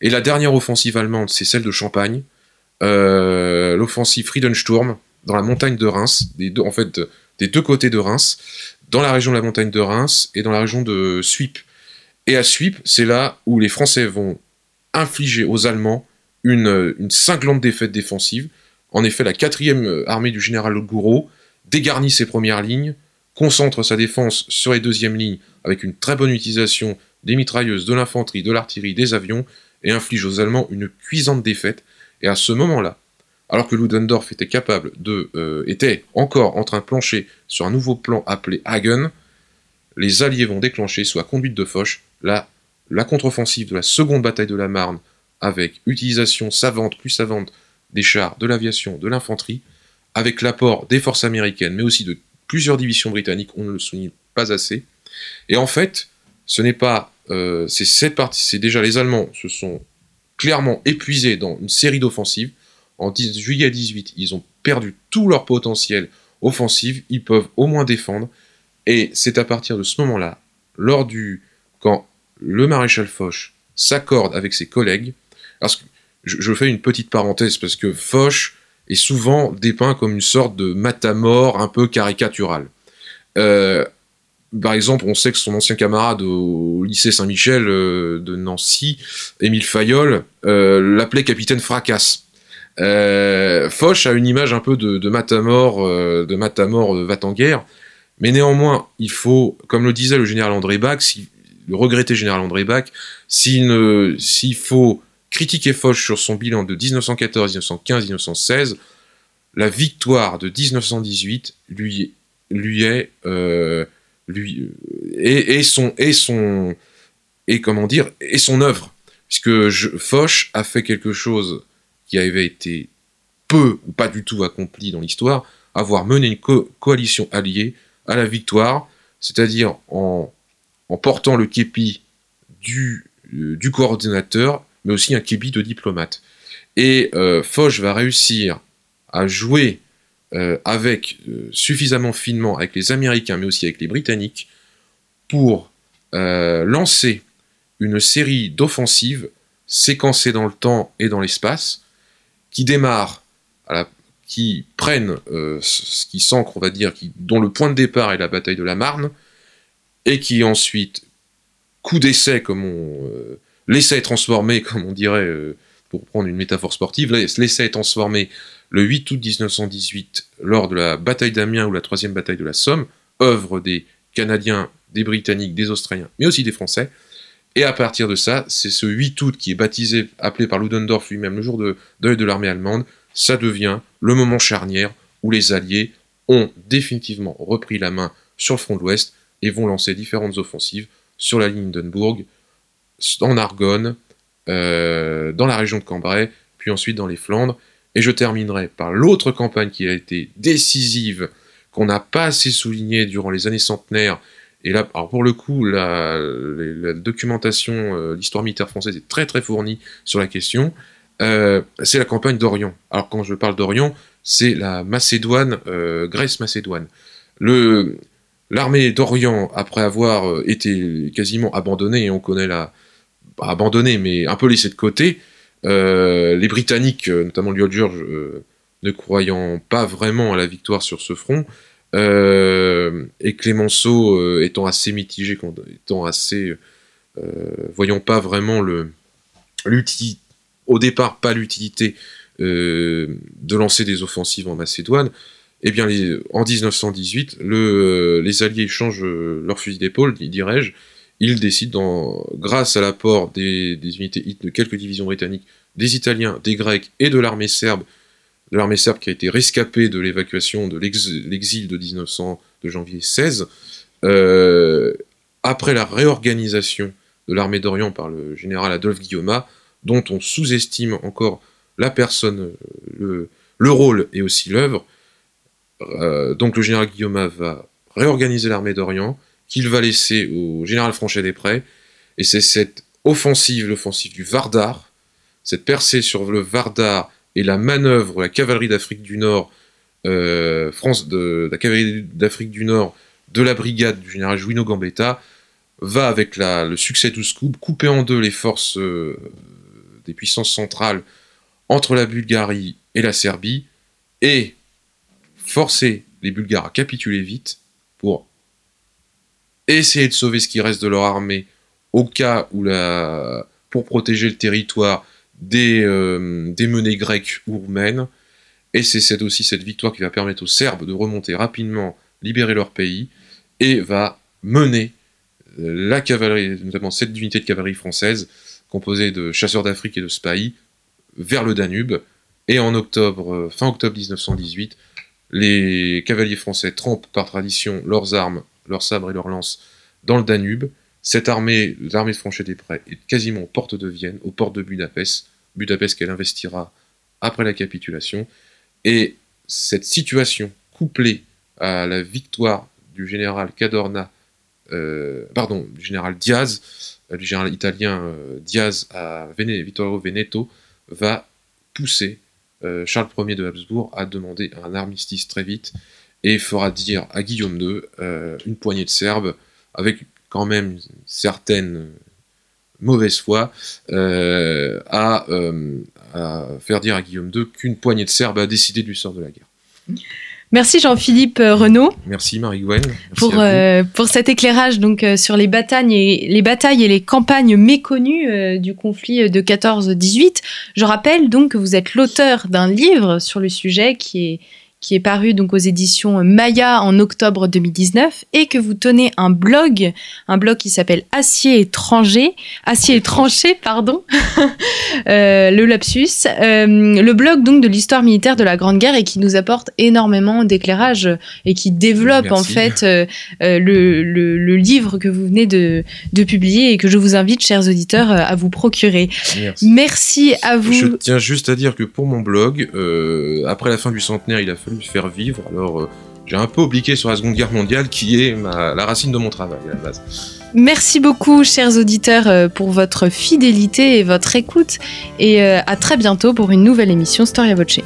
Et la dernière offensive allemande, c'est celle de Champagne, euh, l'offensive Friedensturm, dans la montagne de Reims, en fait, des deux côtés de Reims, dans la région de la montagne de Reims et dans la région de Suip. Et à Suip, c'est là où les Français vont infliger aux Allemands une, cinglante défaite défensive. En effet, la quatrième armée du général Gouraud dégarnit ses premières lignes, concentre sa défense sur les deuxièmes lignes avec une très bonne utilisation des mitrailleuses, de l'infanterie, de l'artillerie, des avions, et inflige aux Allemands une cuisante défaite. Et à ce moment-là, alors que Ludendorff était capable de, euh, était encore en train de plancher sur un nouveau plan appelé Hagen, les Alliés vont déclencher sous la conduite de Foch la, la contre-offensive de la seconde bataille de la Marne avec utilisation savante, plus savante des chars, de l'aviation, de l'infanterie, avec l'apport des forces américaines, mais aussi de plusieurs divisions britanniques, on ne le souligne pas assez. Et en fait, ce n'est pas, euh, c'est cette partie, c'est déjà les Allemands se sont clairement épuisés dans une série d'offensives. En 10, juillet 18, ils ont perdu tout leur potentiel offensif, ils peuvent au moins défendre, et c'est à partir de ce moment-là, lors du quand le maréchal Foch s'accorde avec ses collègues, parce je, fais une petite parenthèse parce que Foch est souvent dépeint comme une sorte de matamor un peu caricatural. Euh, par exemple, on sait que son ancien camarade au lycée Saint-Michel euh, de Nancy, Émile Fayol, euh, l'appelait capitaine Fracasse. Foch a une image un peu de, Matamor, de Matamor euh, va en guerre, mais néanmoins, il faut, comme le disait le général André Bach, le regretté général André Bach, s'il faut critiquer Foch sur son bilan de 1914, 1915, 1916, la victoire de 1918 lui, lui est lui et, son et son et comment dire et son œuvre. Puisque Foch a fait quelque chose qui avait été peu ou pas du tout accompli dans l'histoire, avoir mené une coalition alliée à la victoire, c'est-à-dire en, portant le képi du, euh, du coordinateur, mais aussi un képi de diplomate. Et euh, Foch va réussir à jouer euh, avec suffisamment finement avec les Américains, mais aussi avec les Britanniques, pour lancer une série d'offensives séquencées dans le temps et dans l'espace, qui démarrent, qui prennent euh, ce qui s'ancre, on va dire, dont le point de départ est la bataille de la Marne, et qui ensuite, coup d'essai, comme on. L'essai est transformé, comme on dirait, euh, pour prendre une métaphore sportive, l'essai est transformé le 8 août 1918 lors de la bataille d'Amiens ou la troisième bataille de la Somme, œuvre des Canadiens, des Britanniques, des Australiens, mais aussi des Français, et à partir de ça, c'est ce 8 août qui est baptisé, appelé par Ludendorff lui-même le jour de deuil de l'armée allemande, ça devient le moment charnière où les Alliés ont définitivement repris la main sur le front de l'Ouest et vont lancer différentes offensives sur la ligne d'Hindenburg, en Argonne, euh, dans la région de Cambrai, puis ensuite dans les Flandres. Et je terminerai par l'autre campagne qui a été décisive, qu'on n'a pas assez soulignée durant les années centenaires, et là, pour le coup, la, documentation, euh, l'histoire militaire française est très très fournie sur la question. Euh, c'est la campagne d'Orient. Alors quand je parle d'Orient, c'est la Macédoine, Grèce-Macédoine. L'armée d'Orient, après avoir été quasiment abandonnée, et on connaît la... Pas abandonnée, mais un peu laissée de côté, les Britanniques, notamment Lloyd George, ne croyant pas vraiment à la victoire sur ce front, et Clémenceau étant assez mitigé, étant assez... voyant pas vraiment le au départ pas l'utilité euh, de lancer des offensives en Macédoine, eh bien, en 1918, le, euh, les Alliés changent euh, leur fusil d'épaule, dirais-je. Ils décident, grâce à l'apport des, unités de quelques divisions britanniques, des Italiens, des Grecs et de l'armée serbe, l'armée serbe qui a été rescapée de l'évacuation de l'exil de 1900 de janvier 16, après la réorganisation de l'armée d'Orient par le général Adolphe Guillaume, dont on sous-estime encore la personne, le, rôle et aussi l'œuvre. Euh, donc le général Guillaume va réorganiser l'armée d'Orient, qu'il va laisser au général Franchet des Prés, et c'est cette offensive, l'offensive du Vardar, cette percée sur le Vardar et la manœuvre, la cavalerie d'Afrique du Nord, euh, France de, la cavalerie d'Afrique du Nord de la brigade du général Juino Gambetta, va avec le succès scoop couper en deux les forces euh, des puissances centrales entre la Bulgarie et la Serbie et forcer les Bulgares à capituler vite pour essayer de sauver ce qui reste de leur armée au cas où la pour protéger le territoire des, euh, menées grecques ou roumaines. Et c'est aussi cette victoire qui va permettre aux Serbes de remonter rapidement, libérer leur pays, et va mener euh, la cavalerie, notamment cette unité de cavalerie française, composée de chasseurs d'Afrique et de spahis, vers le Danube. Et en octobre, euh, fin octobre 1918, les cavaliers français trempent par tradition leurs armes, leurs sabres et leurs lances dans le Danube. Cette armée, l'armée de Franchet des Prés, est quasiment aux portes de Vienne, aux portes de Budapest, Budapest qu'elle investira après la capitulation. Et cette situation, couplée à la victoire du général Cadorna, euh, pardon, du général Diaz, euh, du général italien Diaz à Vittorio Veneto, va pousser euh, Charles Ier de Habsbourg à demander un armistice très vite et fera dire à Guillaume II, euh, une poignée de Serbes, avec quand même certaine mauvaise foi, euh, à, faire dire à Guillaume II qu'une poignée de Serbes a décidé du sort de la guerre. Merci Jean-Philippe euh, Renaud. Merci Marie-Gwen. Pour, euh, pour cet éclairage donc, euh, sur les batailles, et, les batailles et les campagnes méconnues du conflit de 14-18. Je rappelle donc que vous êtes l'auteur d'un livre sur le sujet qui est qui est paru donc aux éditions Maya en octobre 2019 et que vous tenez un blog, un blog qui s'appelle Acier étranger, Acier étranger, pardon, euh, le lapsus, euh, le blog donc de l'histoire militaire de la Grande Guerre et qui nous apporte énormément d'éclairage et qui développe en fait euh, le, le, livre que vous venez de, de, publier et que je vous invite, chers auditeurs, à vous procurer. Merci. Merci à vous. Je tiens juste à dire que pour mon blog, après la fin du centenaire, il a fallu me faire vivre. Alors, euh, j'ai un peu obliqué sur la Seconde Guerre mondiale, qui est la racine de mon travail à la base. Merci beaucoup, chers auditeurs, euh, pour votre fidélité et votre écoute. Et euh, à très bientôt pour une nouvelle émission Storia Voce.